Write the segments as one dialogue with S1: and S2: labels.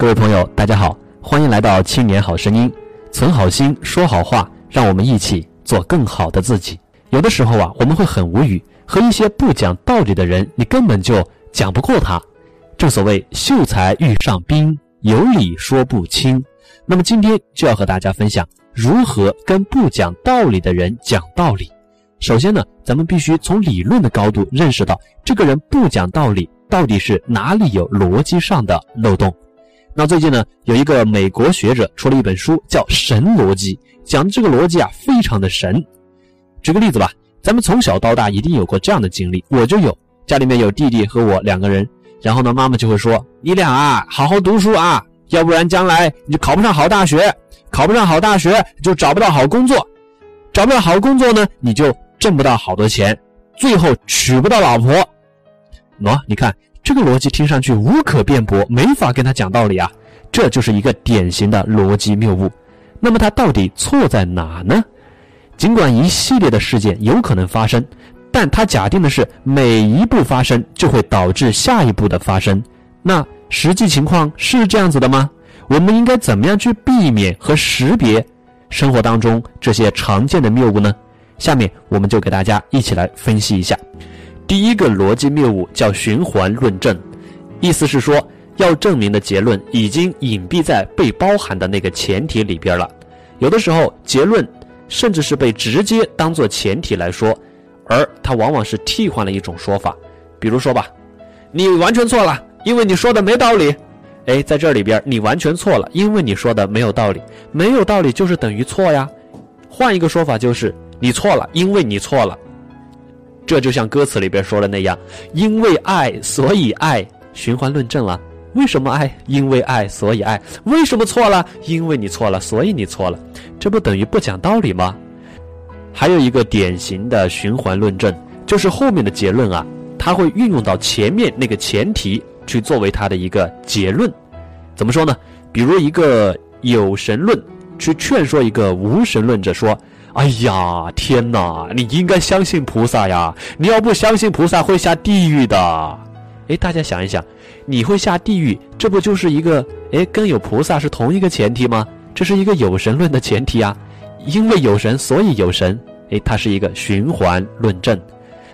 S1: 各位朋友，大家好，欢迎来到《青年好声音》，存好心，说好话，让我们一起做更好的自己。有的时候啊，我们会很无语，和一些不讲道理的人，你根本就讲不过他。正所谓秀才遇上兵，有理说不清。那么今天就要和大家分享如何跟不讲道理的人讲道理。首先呢，咱们必须从理论的高度认识到，这个人不讲道理到底是哪里有逻辑上的漏洞。那最近呢，有一个美国学者出了一本书，叫《神逻辑》，讲的这个逻辑啊，非常的神。举个例子吧，咱们从小到大一定有过这样的经历，我就有。家里面有弟弟和我两个人，然后呢，妈妈就会说：“你俩啊，好好读书啊，要不然将来你就考不上好大学，考不上好大学就找不到好工作，找不到好工作呢，你就挣不到好多钱，最后娶不到老婆。”喏，你看。这个逻辑听上去无可辩驳，没法跟他讲道理啊！这就是一个典型的逻辑谬误。那么他到底错在哪呢？尽管一系列的事件有可能发生，但他假定的是每一步发生就会导致下一步的发生。那实际情况是这样子的吗？我们应该怎么样去避免和识别生活当中这些常见的谬误呢？下面我们就给大家一起来分析一下。第一个逻辑谬误叫循环论证，意思是说要证明的结论已经隐蔽在被包含的那个前提里边了。有的时候结论甚至是被直接当做前提来说，而它往往是替换了一种说法。比如说吧，你完全错了，因为你说的没道理。哎，在这里边你完全错了，因为你说的没有道理。没有道理就是等于错呀。换一个说法就是你错了，因为你错了。这就像歌词里边说的那样，因为爱所以爱，循环论证了。为什么爱？因为爱所以爱。为什么错了？因为你错了，所以你错了。这不等于不讲道理吗？还有一个典型的循环论证，就是后面的结论啊，它会运用到前面那个前提去作为它的一个结论。怎么说呢？比如一个有神论去劝说一个无神论者说。哎呀，天哪！你应该相信菩萨呀！你要不相信菩萨，会下地狱的。哎，大家想一想，你会下地狱，这不就是一个哎，跟有菩萨是同一个前提吗？这是一个有神论的前提啊，因为有神，所以有神。哎，它是一个循环论证。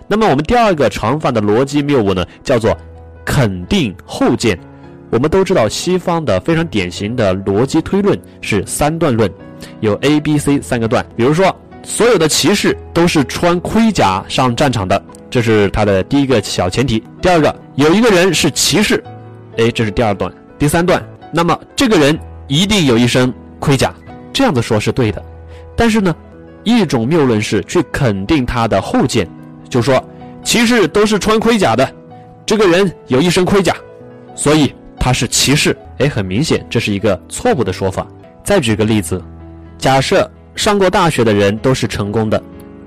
S1: 那么我们第二个常犯的逻辑谬误呢，叫做肯定后见。我们都知道，西方的非常典型的逻辑推论是三段论。有 A、B、C 三个段，比如说，所有的骑士都是穿盔甲上战场的，这是他的第一个小前提。第二个，有一个人是骑士，哎，这是第二段。第三段，那么这个人一定有一身盔甲，这样子说是对的。但是呢，一种谬论是去肯定他的后见，就说骑士都是穿盔甲的，这个人有一身盔甲，所以他是歧视。哎，很明显这是一个错误的说法。再举个例子。假设上过大学的人都是成功的，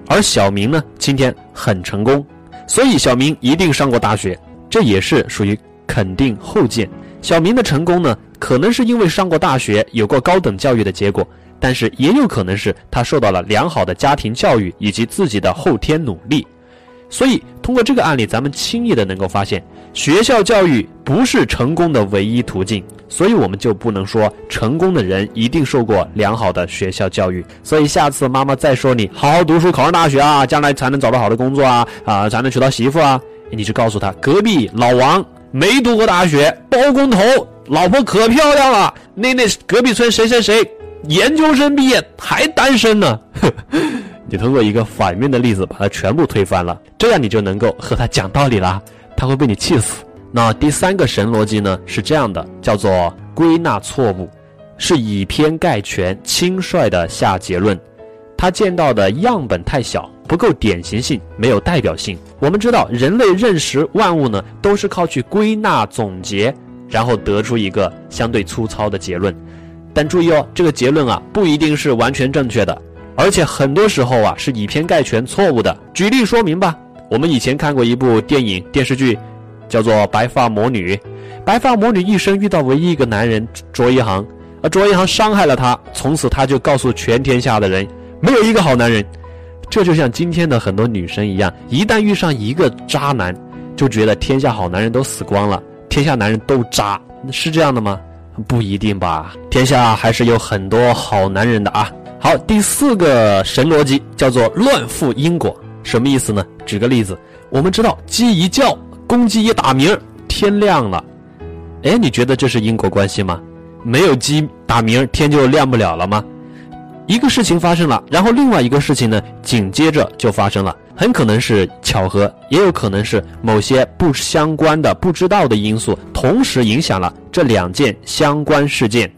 S1: 而小明呢今天很成功，所以小明一定上过大学，这也是属于肯定后见。小明的成功呢，可能是因为上过大学，有过高等教育的结果，但是也有可能是他受到了良好的家庭教育以及自己的后天努力。所以，通过这个案例，咱们轻易的能够发现，学校教育不是成功的唯一途径。所以，我们就不能说成功的人一定受过良好的学校教育。所以，下次妈妈再说你好好读书，考上大学啊，将来才能找到好的工作啊，啊，才能娶到媳妇啊，你就告诉他，隔壁老王没读过大学，包工头，老婆可漂亮了。那那隔壁村谁谁谁，研究生毕业还单身呢。你通过一个反面的例子把它全部推翻了，这样你就能够和他讲道理了，他会被你气死。那第三个神逻辑呢是这样的，叫做归纳错误，是以偏概全、轻率的下结论。他见到的样本太小，不够典型性，没有代表性。我们知道，人类认识万物呢，都是靠去归纳总结，然后得出一个相对粗糙的结论。但注意哦，这个结论啊，不一定是完全正确的。而且很多时候啊是以偏概全、错误的。举例说明吧，我们以前看过一部电影电视剧，叫做《白发魔女》。白发魔女一生遇到唯一一个男人卓一航，而卓一航伤害了她，从此她就告诉全天下的人，没有一个好男人。这就像今天的很多女生一样，一旦遇上一个渣男，就觉得天下好男人都死光了，天下男人都渣，是这样的吗？不一定吧，天下还是有很多好男人的啊。好，第四个神逻辑叫做乱赋因果，什么意思呢？举个例子，我们知道鸡一叫，公鸡一打鸣，天亮了。哎，你觉得这是因果关系吗？没有鸡打鸣，天就亮不了了吗？一个事情发生了，然后另外一个事情呢，紧接着就发生了，很可能是巧合，也有可能是某些不相关的、不知道的因素同时影响了这两件相关事件。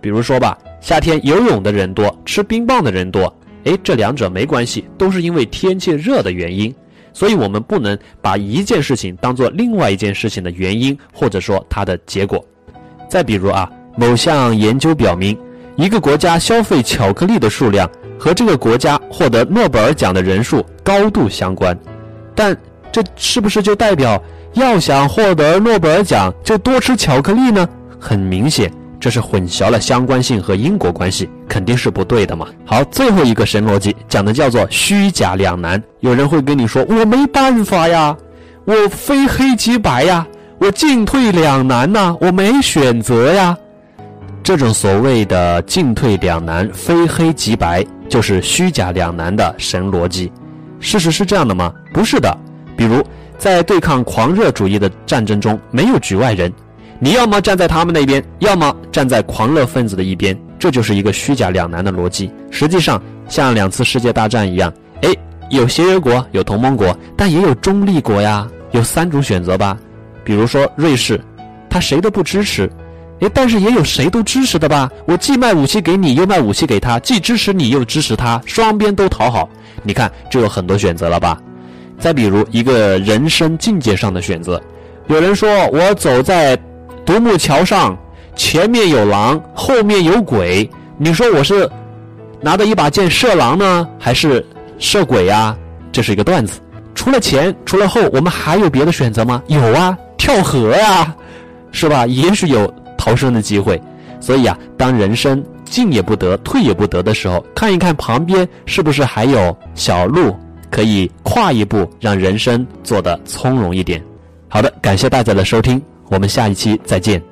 S1: 比如说吧，夏天游泳的人多，吃冰棒的人多，哎，这两者没关系，都是因为天气热的原因。所以我们不能把一件事情当做另外一件事情的原因，或者说它的结果。再比如啊。某项研究表明，一个国家消费巧克力的数量和这个国家获得诺贝尔奖的人数高度相关，但这是不是就代表要想获得诺贝尔奖就多吃巧克力呢？很明显，这是混淆了相关性和因果关系，肯定是不对的嘛。好，最后一个神逻辑讲的叫做虚假两难。有人会跟你说：“我没办法呀，我非黑即白呀，我进退两难呐，我没选择呀。”这种所谓的进退两难、非黑即白，就是虚假两难的神逻辑。事实是这样的吗？不是的。比如，在对抗狂热主义的战争中，没有局外人，你要么站在他们那边，要么站在狂热分子的一边，这就是一个虚假两难的逻辑。实际上，像两次世界大战一样，哎，有协约国，有同盟国，但也有中立国呀，有三种选择吧。比如说瑞士，他谁都不支持。哎，但是也有谁都支持的吧？我既卖武器给你，又卖武器给他，既支持你又支持他，双边都讨好。你看，就有很多选择了吧？再比如一个人生境界上的选择，有人说我走在独木桥上，前面有狼，后面有鬼，你说我是拿着一把剑射狼呢，还是射鬼呀？这是一个段子。除了前，除了后，我们还有别的选择吗？有啊，跳河呀，是吧？也许有。逃生的机会，所以啊，当人生进也不得，退也不得的时候，看一看旁边是不是还有小路可以跨一步，让人生做得从容一点。好的，感谢大家的收听，我们下一期再见。